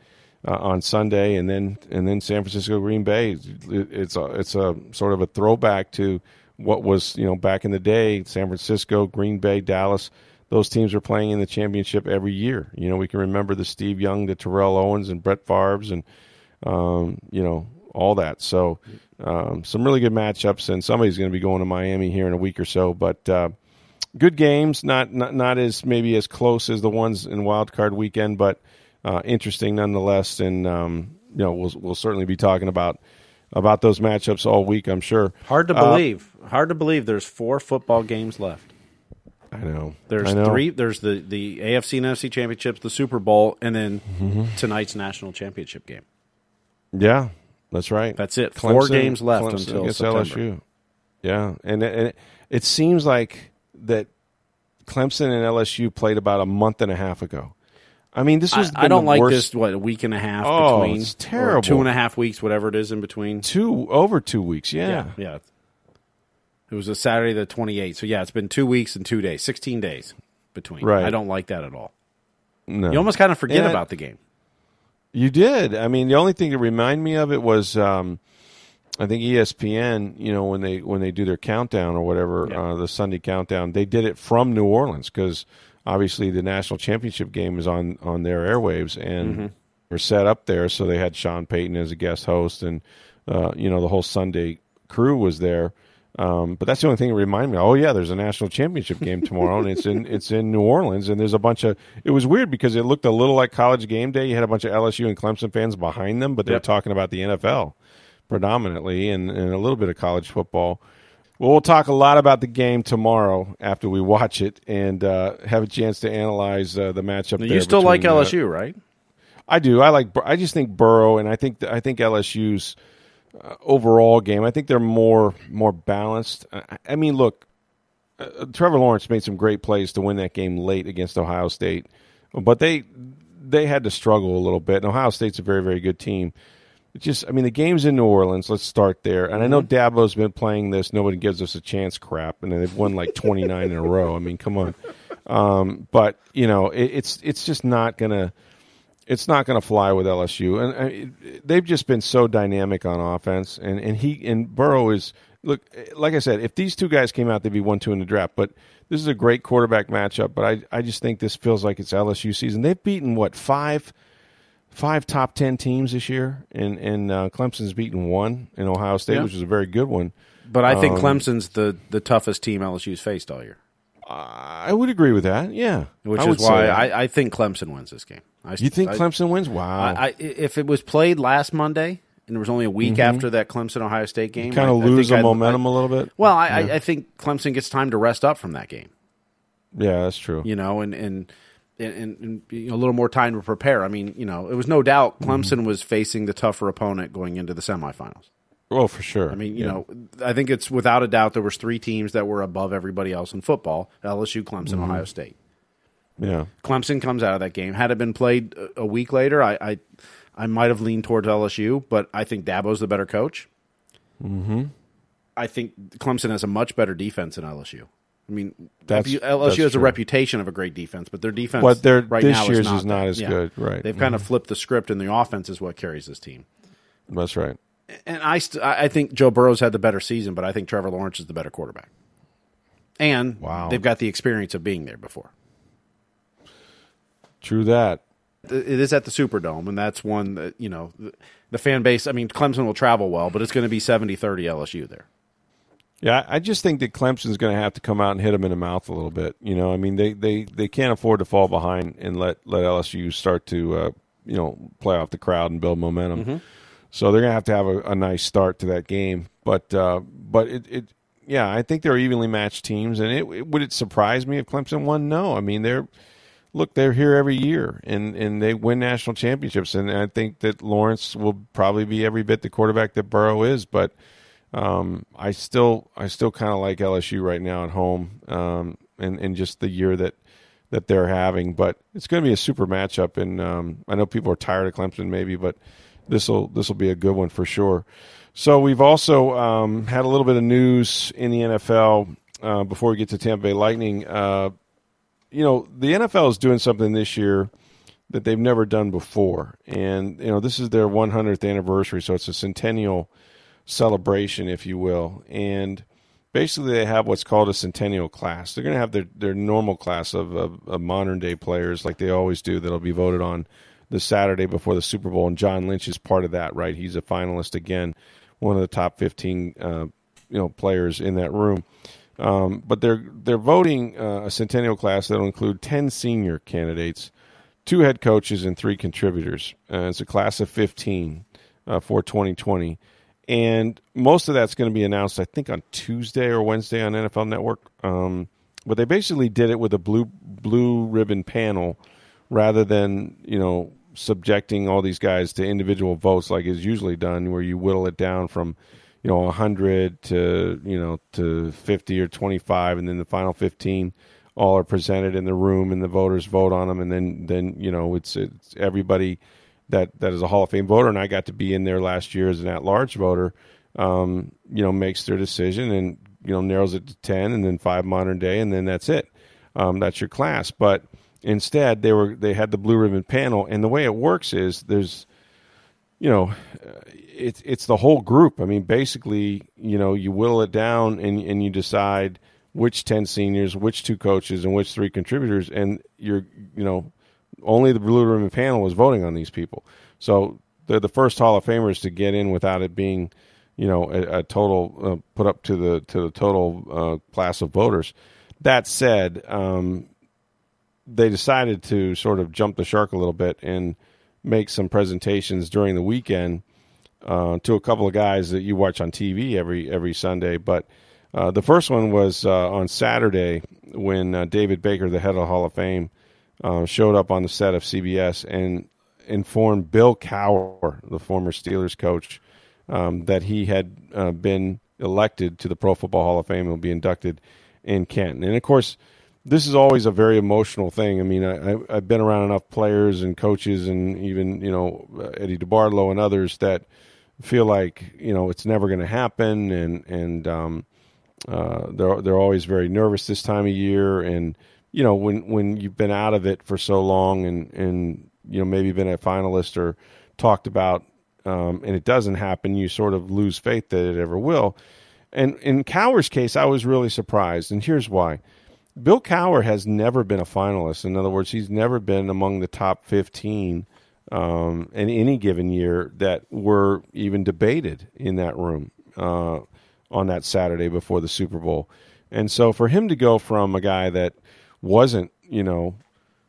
uh, on Sunday, and then and then San Francisco Green Bay. It's a it's a sort of a throwback to what was you know back in the day. San Francisco, Green Bay, Dallas those teams are playing in the championship every year. You know, we can remember the Steve Young, the Terrell Owens, and Brett Favre's, and um, you know all that. So um, some really good matchups, and somebody's going to be going to Miami here in a week or so. But uh, good games, not, not not as maybe as close as the ones in Wild Card Weekend, but uh, interesting nonetheless. And um, you know, we'll we'll certainly be talking about about those matchups all week. I'm sure. Hard to uh, believe. Hard to believe. There's four football games left. I know. There's I know. three. There's the the AFC and NFC championships, the Super Bowl, and then mm-hmm. tonight's national championship game. Yeah, that's right. That's it. Clemson, Four games left Clemson until against September. LSU. Yeah, and, and it, it seems like that Clemson and LSU played about a month and a half ago. I mean, this was. I, I don't like worst. this. What a week and a half oh, between? It's terrible. Two and a half weeks, whatever it is in between. Two over two weeks. Yeah, yeah. yeah. It was a Saturday the 28th. So, yeah, it's been two weeks and two days, 16 days between. Right. I don't like that at all. No. You almost kind of forget And about the game. You did. I mean, the only thing to remind me of it was, um, I think ESPN. You know, when they when they do their countdown or whatever, Yeah. uh, the Sunday countdown, they did it from New Orleans because obviously the national championship game is on on their airwaves and Mm-hmm. we're set up there. So they had Sean Payton as a guest host, and uh, you know the whole Sunday crew was there. Um, but that's the only thing that reminded me. Oh yeah, there's a national championship game tomorrow, and it's in it's in New Orleans, and there's a bunch of. It was weird because it looked a little like college game day. You had a bunch of LSU and Clemson fans behind them, but they Yep. were talking about the NFL predominantly, and, and a little bit of college football. Well, we'll talk a lot about the game tomorrow after we watch it and uh, have a chance to analyze uh, the matchup. You there still like uh, LSU, right? I do. I like. I just think Burrow, and I think I think LSU's uh, overall game. I think they're more more balanced. I, I mean, look, uh, Trevor Lawrence made some great plays to win that game late against Ohio State, but they they had to struggle a little bit. And Ohio State's a very very good team. It just, I mean, the game's in New Orleans. Let's start there. And I know Dabo's been playing this. Nobody gives us a chance. Crap, and they've won like twenty nine in a row. I mean, come on. Um, but you know, it, it's it's just not gonna it's not going to fly with LSU, and uh, they've just been so dynamic on offense. And and he and Burrow is look like I said, if these two guys came out, they'd be one two in the draft. But this is a great quarterback matchup. But I I just think this feels like it's LSU season. They've beaten what five five top ten teams this year, and and uh, Clemson's beaten one in Ohio State, Yeah. which is a very good one. But I think Um, Clemson's the, the toughest team LSU's faced all year, I would agree with that. Yeah, which I is why. I, I think Clemson wins this game. I, you think I, Clemson wins? Wow, I, I, if it was played last Monday and there was only a week after that Clemson Ohio State game, kind of lose the momentum a little bit. well, I, I, I think Clemson gets time to rest up from that game, Yeah, that's true. you know, and and and, and, you know, a little more time to prepare. I mean, you know, it was no doubt Mm-hmm. Clemson was facing the tougher opponent going into the semifinals. Oh, for sure. I mean, you Yeah. know, I think it's without a doubt there was three teams that were above everybody else in football: LSU, Clemson, Mm-hmm. Ohio State. yeah. Clemson comes out of that game. Had it been played a- week later, I I, I might have leaned towards LSU, but I think Dabo's the better coach. Mm-hmm. I think Clemson has a much better defense than LSU. I mean, That's- LSU that's has a reputation of a great defense, but their defense, But their- right this now year's is not, is not as good, right. Mm-hmm. They've kind of flipped the script, and the offense is what carries this team. That's right. And I, st- I think Joe Burrow's had the better season, but I think Trevor Lawrence is the better quarterback. And Wow. they've got the experience of being there before. True that. it is at the Superdome, and that's one that, you know, the, the fan base. I mean, Clemson will travel well, but it's going to be 70 30 LSU there. Yeah, I just think that Clemson's going to have to come out and hit them in the mouth a little bit. You know, I mean, they, they, they can't afford to fall behind and let, let LSU start to, uh, you know, play off the crowd and build momentum. So they're to have to have a, a nice start to that game. But, uh, but it, it, yeah, I think they're evenly matched teams. And it, it would it surprise me if Clemson won? No. I mean, they're, look, they're here every year and, and they win national championships. And I think that Lawrence will probably be every bit the quarterback that Burrow is. But um, I still I still kind of like LSU right now at home, um, and and just the year that that they're having. But it's going to be a super matchup, and um, I know people are tired of Clemson, maybe, but this will this will be a good one for sure. So we've also um, had a little bit of news in the NFL uh, before we get to Tampa Bay Lightning. Uh, you know, the NFL is doing something this year that they've never done before, and you know this is their 100th anniversary, so it's a centennial celebration, if you will, and basically they have what's called a centennial class. They're going to have their, their normal class of, of, of modern day players, like they always do, that'll be voted on the Saturday before the Super Bowl. And John Lynch is part of that, right? He's a finalist again, one of the top 15 uh, you know players in that room. Um, but they're they're voting uh, a centennial class that'll include 10 senior candidates, two head coaches, and three contributors. Uh, it's a class of 15 uh, for 2020 and most of that's going to be announced, I think, on Tuesday or Wednesday on NFL Network. Um, but they basically did it with a blue blue ribbon panel rather than you know subjecting all these guys to individual votes like is usually done, where you whittle it down from you know 100 to you know to 50 or 25, and then the final 15 all are presented in the room, and the voters vote on them, and then then you know it's it's everybody that that is a Hall of Fame voter, and I got to be in there last year as an at-large voter. Um, you know, makes their decision and you know narrows it to ten, and then five modern day, and then that's it. Um, that's your class. But instead, they were they had the blue ribbon panel, and the way it works is there's, you know, it's it's the whole group. I mean, basically, you know, you whittle it down and and you decide which ten seniors, which two coaches, and which three contributors, and you're you know only the Blue Ribbon panel was voting on these people. So they're the first Hall of Famers to get in without it being, you know, a, a total uh, put up to the to the total uh, class of voters. That said, um, they decided to sort of jump the shark a little bit and make some presentations during the weekend uh, to a couple of guys that you watch on TV every every Sunday. But uh, the first one was uh, on Saturday when uh, David Baker, the head of the Hall of Fame, uh, showed up on the set of CBS and informed Bill Cowher, the former Steelers coach, um, that he had been elected to the Pro Football Hall of Fame and will be inducted in Canton. And of course, this is always a very emotional thing. I mean, I, have been around enough players and coaches, and even you know Eddie DeBartolo and others that feel like you know it's never going to happen, and and um, uh, they're they're always very nervous this time of year, and you know when when you've been out of it for so long and and you know maybe been a finalist or talked about um, and it doesn't happen you sort of lose faith that it ever will. And in Cowher's case I was really surprised and here's why Bill Cowher has never been a finalist in other words he's never been among the top 15 um, in any given year that were even debated in that room uh, on that Saturday before the Super Bowl and so for him to go from a guy that wasn't, you know,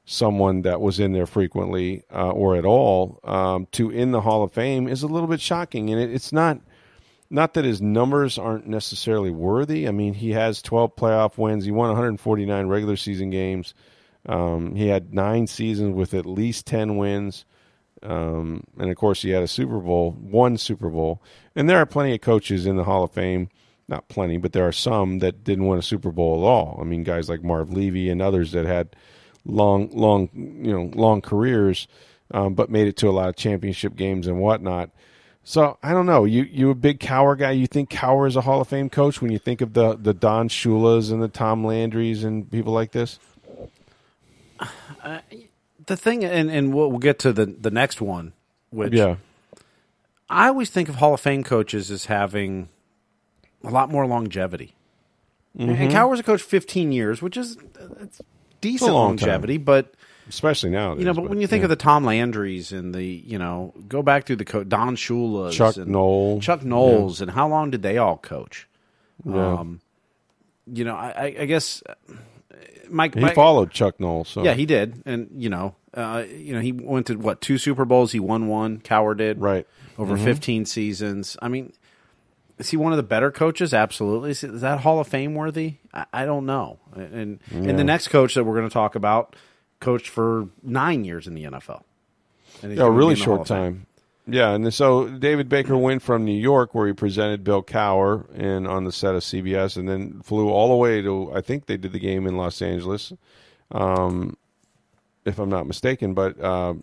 someone that was in there frequently uh, or at all um, to in the Hall of Fame is a little bit shocking. And it, it's not not that his numbers aren't necessarily worthy. I mean, he has 12 playoff wins. He won 149 regular season games. Um, he had nine seasons with at least 10 wins. Um, and of course, he had a Super Bowl, one Super Bowl. And there are plenty of coaches in the Hall of Fame not plenty, but there are some that didn't win a Super Bowl at all. I mean, guys like Marv Levy and others that had long, long, you know, long careers, um, but made it to a lot of championship games and whatnot. So I don't know. You you a big Cowher guy? You think Cowher is a Hall of Fame coach when you think of the the Don Shulas and the Tom Landrys and people like this? Uh, the thing, and and we'll, we'll get to the the next one, which yeah. I always think of Hall of Fame coaches as having a lot more longevity. Mm-hmm. And Cowher's a coach 15 years, which is it's decent longevity, time. but especially now, you know. But, but when you think yeah. of the Tom Landrys and the, you know, go back through the co- Don Shula, Chuck and Noll, Chuck Knowles, yeah. and how long did they all coach? Yeah. Um, you know, I, I guess uh, Mike. He Mike, followed Chuck Knowles. So. Yeah, he did, and you know, uh, you know, he went to what two Super Bowls? He won one. Cowher did, right, over mm-hmm. 15 seasons. I mean, is he one of the better coaches? Absolutely. Is that Hall of Fame worthy? I, I don't know. And yeah. and the next coach that we're going to talk about coached for nine years in the NFL. yeah, a really short time. Yeah, and so David Baker went from New York, where he presented Bill Cowher, and on the set of CBS, and then flew all the way to I think they did the game in Los Angeles, um, if I'm not mistaken. But uh,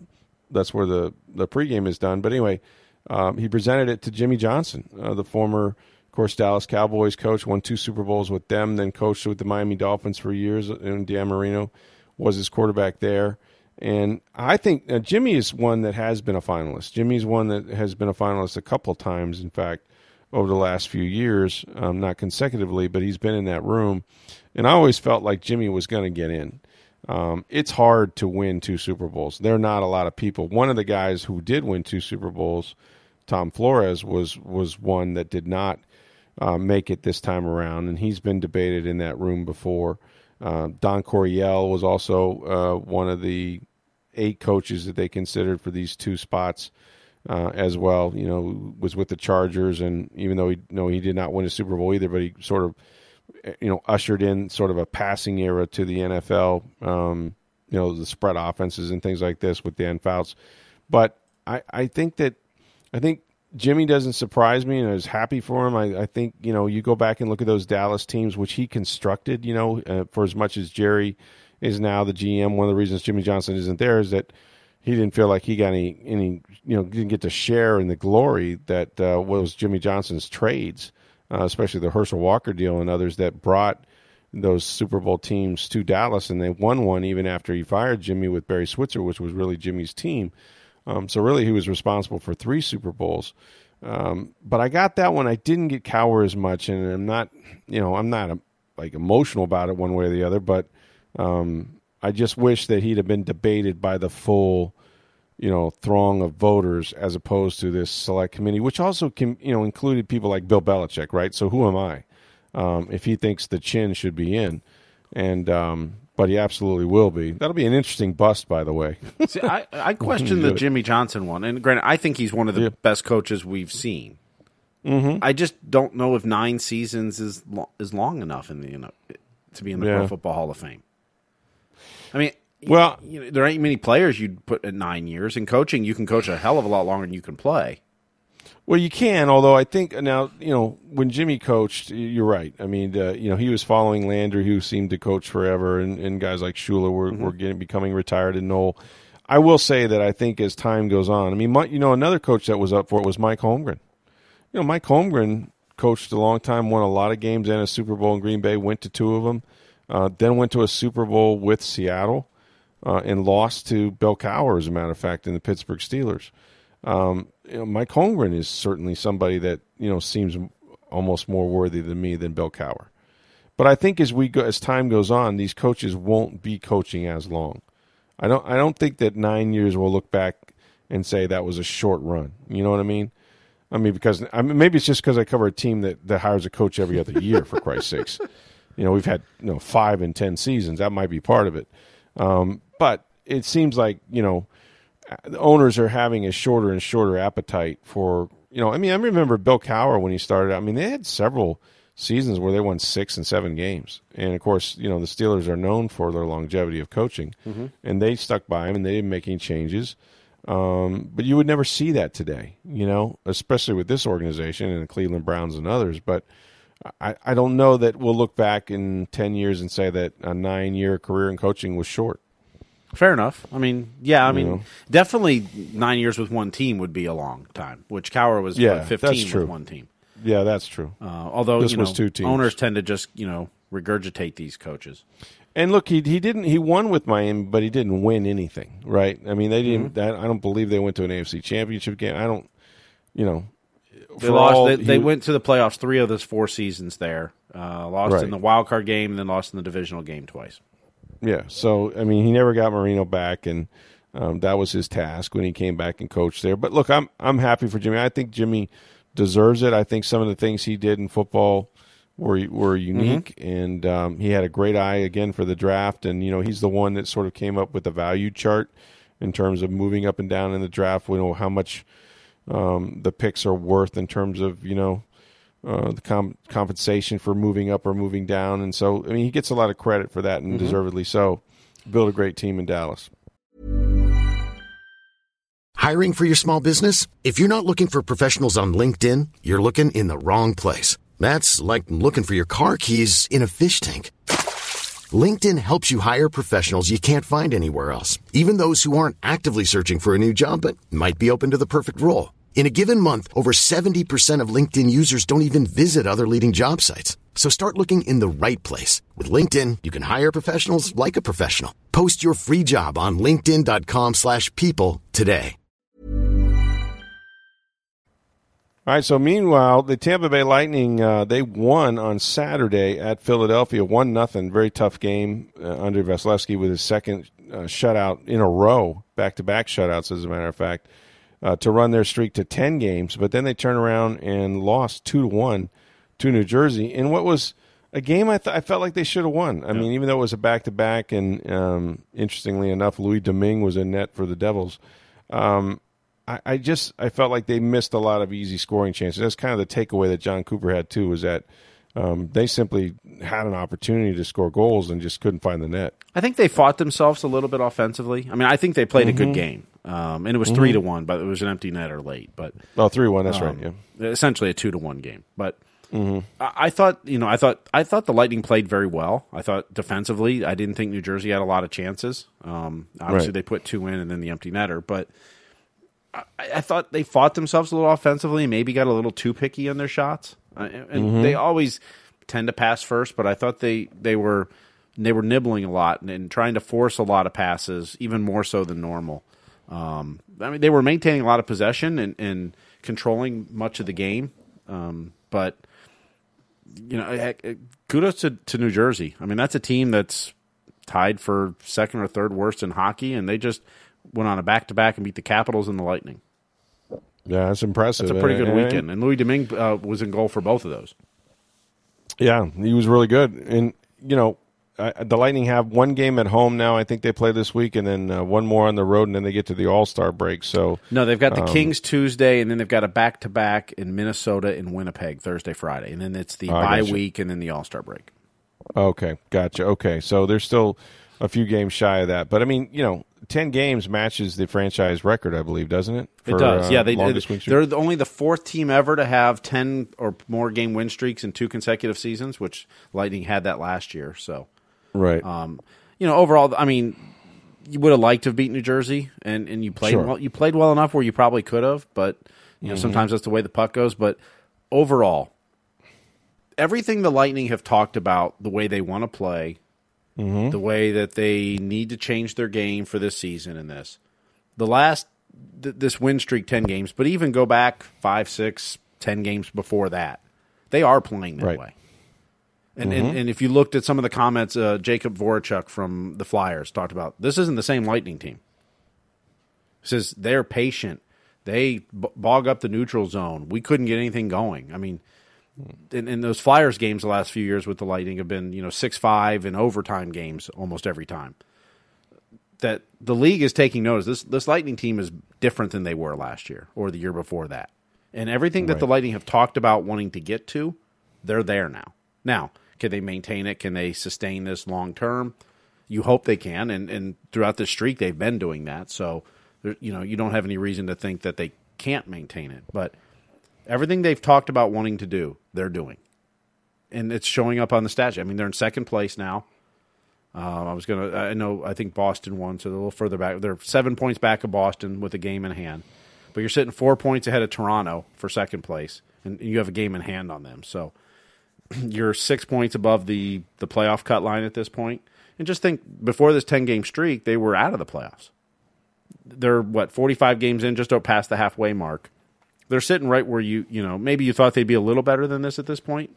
that's where the the pregame is done. But anyway, um, he presented it to Jimmy Johnson, uh, the former, of course, Dallas Cowboys coach, won two Super Bowls with them, then coached with the Miami Dolphins for years. And Dan Marino was his quarterback there. And I think uh, Jimmy is one that has been a finalist. Jimmy's one that has been a finalist a couple times, in fact, over the last few years, um, not consecutively, but he's been in that room. And I always felt like Jimmy was going to get in. Um, it's hard to win two Super Bowls. There are not a lot of people. One of the guys who did win two Super Bowls, Tom Flores, was was one that did not uh, make it this time around, and he's been debated in that room before. Uh, Don Coryell was also uh, one of the eight coaches that they considered for these two spots uh, as well. You know, was with the Chargers, and even though he you know he did not win a Super Bowl either, but he sort of you know ushered in sort of a passing era to the NFL. Um, you know, the spread offenses and things like this with Dan Fouts. But I, I think that I think Jimmy doesn't surprise me, and I was happy for him. I, I think you know you go back and look at those Dallas teams which he constructed. You know, uh, for as much as Jerry is now the GM. One of the reasons Jimmy Johnson isn't there is that he didn't feel like he got any any you know didn't get to share in the glory that uh, was Jimmy Johnson's trades, uh, especially the Herschel Walker deal and others that brought those Super Bowl teams to Dallas, and they won one even after he fired Jimmy with Barry Switzer, which was really Jimmy's team. Um, so really, he was responsible for three Super Bowls. Um, but I got that one. I didn't get Cowher as much, and I'm not, you know, I'm not a, like emotional about it one way or the other. But um, I just wish that he'd have been debated by the full, you know, throng of voters as opposed to this select committee, which also can, you know, included people like Bill Belichick, right? So who am I um, if he thinks the chin should be in? And um, but he absolutely will be. That'll be an interesting bust, by the way. See, I, I question the Jimmy Johnson one, and granted, I think he's one of the yeah. best coaches we've seen. Mm-hmm. I just don't know if nine seasons is lo- is long enough in the you know, to be in the yeah. Pro Football Hall of Fame. I mean, well, you know, there ain't many players you'd put at nine years. In coaching, you can coach a hell of a lot longer than you can play. Well, you can, although I think now you know when Jimmy coached, you're right. I mean, uh, you know, he was following Landry, who seemed to coach forever, and, and guys like Shula were, mm-hmm. were getting becoming retired, and Noll. I will say that I think as time goes on, I mean, you know, another coach that was up for it was Mike Holmgren. You know, Mike Holmgren coached a long time, won a lot of games and a Super Bowl in Green Bay, went to two of them. Uh, then went to a Super Bowl with Seattle uh, and lost to Bill Cowher, as a matter of fact, in the Pittsburgh Steelers. Um, you know, Mike Holmgren is certainly somebody that you know seems almost more worthy than me than Bill Cowher. But I think as we go, as time goes on, these coaches won't be coaching as long. I don't. I don't think that nine years will look back and say that was a short run. You know what I mean? I mean because I mean maybe it's just because I cover a team that, that hires a coach every other year. For Christ's sakes, you know, we've had you know five and ten seasons. That might be part of it. Um, but it seems like you know owners are having a shorter and shorter appetite for you know. I mean, I remember Bill Cowher when he started. I mean, they had several seasons where they won six and seven games, and of course, you know the Steelers are known for their longevity of coaching, mm-hmm. and they stuck by him and they didn't make any changes. Um, but you would never see that today, you know, especially with this organization and the Cleveland Browns and others. But I, I don't know that we'll look back in 10 years and say that a nine year career in coaching was short. Fair enough. I mean, yeah, I mean, know. definitely nine years with one team would be a long time, which Cowher was yeah, what, 15 with one team. Yeah, that's true. Uh, although this you know, owners tend to just, you know, regurgitate these coaches. And look, he he didn't he won with Miami, but he didn't win anything, right? I mean, they didn't. Mm-hmm. I don't believe they went to an AFC Championship game. I don't, you know, they lost. All, they, they went to the playoffs three of those four seasons there. Uh, lost right. in the wild card game, and then lost in the divisional game twice. Yeah. So I mean, he never got Marino back, and um, that was his task when he came back and coached there. But look, I'm I'm happy for Jimmy. I think Jimmy deserves it. I think some of the things he did in football were were unique, mm-hmm. and um, he had a great eye again for the draft. And you know, he's the one that sort of came up with the value chart in terms of moving up and down in the draft. We know how much um, the picks are worth in terms of you know uh, the com- compensation for moving up or moving down, and so I mean he gets a lot of credit for that, and mm-hmm. deservedly so. Build a great team in Dallas. Hiring for your small business? If you're not looking for professionals on LinkedIn, you're looking in the wrong place. That's like looking for your car keys in a fish tank. LinkedIn helps you hire professionals you can't find anywhere else, even those who aren't actively searching for a new job but might be open to the perfect role. In a given month, over 70% of LinkedIn users don't even visit other leading job sites. So start looking in the right place. With LinkedIn, you can hire professionals like a professional. Post your free job on linkedin.com slash people today. All right, so meanwhile, the Tampa Bay Lightning, uh, they won on Saturday at Philadelphia, 1 nothing. Very tough game uh, under Vasilevskiy with his second uh, shutout in a row, back-to-back shutouts, as a matter of fact uh, to run their streak to 10 games, but then they turned around and lost 2 to 1 to New Jersey in what was a game I, th- I felt like they should have won. I yeah. mean, even though it was a back to back, and um, interestingly enough, Louis Domingue was in net for the Devils. Um, I, I, just I felt like they missed a lot of easy scoring chances. That's kind of the takeaway that Jon Cooper had too. Was that um, they simply had an opportunity to score goals and just couldn't find the net. I think they fought themselves a little bit offensively. I mean, I think they played mm-hmm. a good mm-hmm. game. Um, and it was mm-hmm. three to one, but it was an empty netter late. But oh, three one. That's um, right. Yeah, essentially a two to one game. But mm-hmm. I, I, thought, you know, I thought I thought the Lightning played very well. I thought defensively, I didn't think New Jersey had a lot of chances. Um, obviously, right. they put two in and then the empty netter, but. I, I, thought they fought themselves a little offensively, maybe got a little too picky on their shots, and mm-hmm. they always tend to pass first. But I thought they they were they were nibbling a lot and, and, trying to force a lot of passes, even more so than normal. Um, I mean, they were maintaining a lot of possession and, and controlling much of the game, um, but you know, kudos to, to New Jersey. I mean, that's a team that's tied for second or third worst in hockey, and they just went on a back to back and beat the Capitals and the Lightning. Yeah, that's impressive. That's a pretty good and, weekend, and Louis Domingue uh, was in goal for both of those. Yeah, he was really good, and you know, uh, the Lightning have one game at home now. I think they play this week, and then uh, one more on the road, and then they get to the All Star break. So no, they've got the um, Kings Tuesday, and then they've got a back to back in Minnesota and Winnipeg Thursday, Friday, and then it's the oh, bye week, and then the All Star break. Okay, gotcha. Okay, so they're still a few games shy of that, but I mean, you know, ten games matches the franchise record, I believe, doesn't it? For, it does. Uh, yeah, they they're the, only the fourth team ever to have ten or more game win streaks in two consecutive seasons, which Lightning had that last year. So Right. Um, you know, overall, I mean, you would have liked to have beat New Jersey, and, and you played sure. well. You played well enough where you probably could have, but you know, mm-hmm. sometimes that's the way the puck goes. But overall, everything the Lightning have talked about, the way they want to play, mm-hmm. the way that they need to change their game for this season, and this, the last th- this win streak, ten games, but even go back five, six, ten games before that, they are playing that right. way. And, mm-hmm. and, and if you looked at some of the comments, uh, Jakub Voracek from the Flyers talked about this isn't the same Lightning team. He says they're patient. They b- bog up the neutral zone. We couldn't get anything going. I mean, in, in, those Flyers games the last few years with the Lightning have been you know six five and overtime games almost every time. That the league is taking notice. This this Lightning team is different than they were last year or the year before that, and everything that the Lightning have talked about wanting to get to, they're there now. Now, can they maintain it? Can they sustain this long term? You hope they can, and and throughout the streak they've been doing that. So, you know, you don't have any reason to think that they can't maintain it. But everything they've talked about wanting to do, they're doing, and it's showing up on the stats. I mean, they're in second place now. Uh, I was gonna. I know. I think Boston won, so they're a little further back. They're seven points back of Boston with a game in hand, but you're sitting four points ahead of Toronto for second place, and you have a game in hand on them. So you're six points above the the playoff cut line at this point. And just think, before this ten game streak, they were out of the playoffs. They're what forty five games in, just past the halfway mark. They're sitting right where you you know maybe you thought they'd be a little better than this at this point,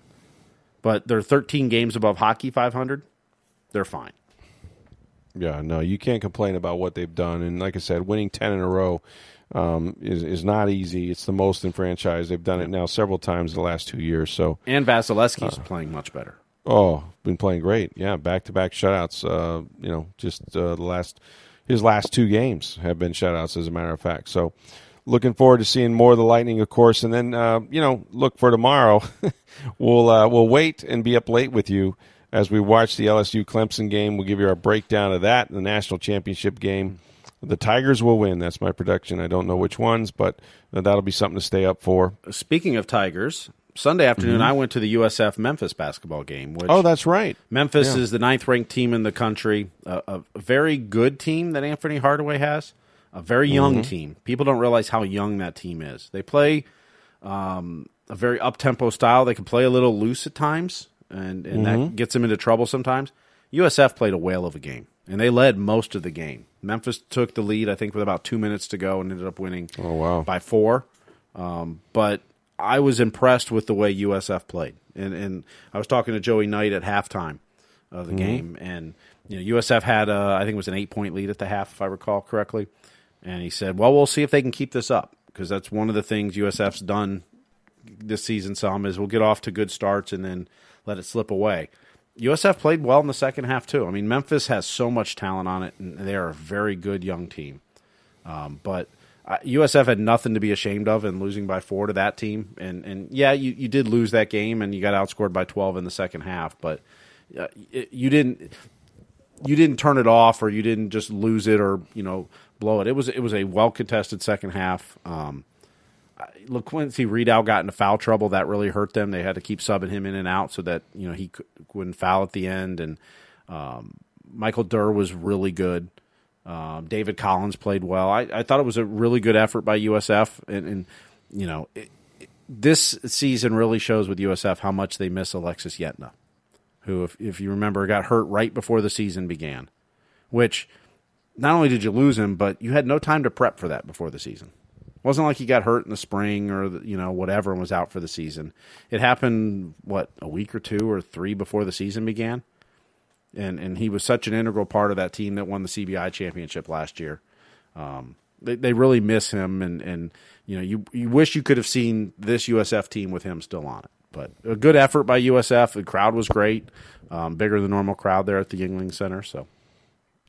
but they're thirteen games above hockey five hundred. They're fine. Yeah, no, you can't complain about what they've done. And like I said, winning ten in a row um, is is not easy. It's the most in franchise. They've done it now several times in the last two years. So and Vasilevskiy's uh, playing much better. Oh, been playing great. Yeah, back to back shutouts. Uh, you know, just uh, the last his last two games have been shutouts, as a matter of fact. So looking forward to seeing more of the Lightning, of course, and then uh, you know look for tomorrow. we'll uh, we'll wait and be up late with you as we watch the LSU Clemson game. We'll give you our breakdown of that, the national championship game. The Tigers will win. That's my prediction. I don't know which ones, but that'll be something to stay up for. Speaking of Tigers, Sunday afternoon, mm-hmm. I went to the USF Memphis basketball game. Which oh, that's right. Memphis yeah. is the ninth ranked team in the country, a, a, very good team that Anthony Hardaway has, a very young mm-hmm. team. People don't realize how young that team is. They play um, a very up tempo style. They can play a little loose at times, and, and mm-hmm. that gets them into trouble sometimes. USF played a whale of a game, and they led most of the game. Memphis took the lead, I think, with about two minutes to go, and ended up winning. Oh wow! By four. Um, but I was impressed with the way USF played, and and I was talking to Joey Knight at halftime of the mm-hmm. game, and you know USF had a, I think it was an eight point lead at the half, if I recall correctly, and he said, "Well, we'll see if they can keep this up because that's one of the things USF's done this season. Some is we'll get off to good starts and then let it slip away." USF played well in the second half too. I mean, Memphis has so much talent on it, and they are a very good young team, um, but uh, USF had nothing to be ashamed of in losing by four to that team. And and yeah, you, you did lose that game and you got outscored by twelve in the second half, but uh, you didn't you didn't turn it off or you didn't just lose it or you know blow it. It was it was a well contested second half. Um, LaQuincy Rideout got into foul trouble. That really hurt them. They had to keep subbing him in and out so that you know he could, wouldn't foul at the end. And um, Michael Durr was really good. Um, David Collins played well. I, I, thought it was a really good effort by USF, and, and you know, it, it, this season really shows with USF how much they miss Alexis Yetna, who, if, if you remember, got hurt right before the season began. Which, not only did you lose him, but you had no time to prep for that before the season. It wasn't like he got hurt in the spring or the, you know whatever and was out for the season. It happened what a week or two or three before the season began and and he was such an integral part of that team that won the CBI championship last year. Um, they they really miss him, and and you know you you wish you could have seen this USF team with him still on it. But a good effort by USF. The crowd was great, um, bigger than normal crowd there at the Yuengling Center. So,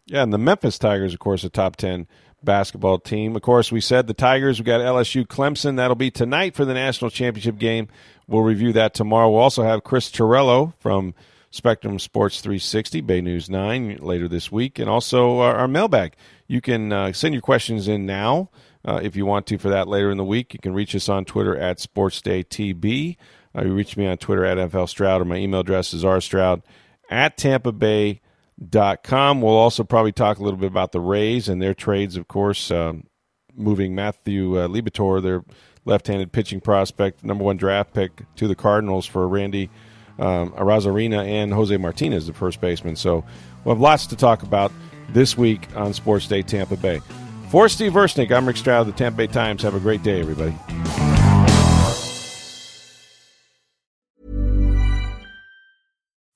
yeah, and the Memphis Tigers, of course, a top ten basketball team. Of course, we said the Tigers. We got LSU Clemson. That'll be tonight for the national championship game. We'll review that tomorrow. We'll also have Chris Torello from Spectrum Sports 360, Bay News 9 later this week, and also our, our mailbag. You can uh, send your questions in now uh, if you want to for that later in the week. You can reach us on Twitter at SportsDayTB. Uh, you reach me on Twitter at NFL Stroud, or my email address is rstroud at tampa bay dot com. We'll also probably talk a little bit about the Rays and their trades, of course, um, moving Matthew uh, Liberatore, their left-handed pitching prospect, number one draft pick, to the Cardinals for Randy um, Arozarena and Jose Martinez, the first baseman. So we'll have lots to talk about this week on Sports Day Tampa Bay. For Steve Versnick, I'm Rick Stroud of the Tampa Bay Times. Have a great day, everybody.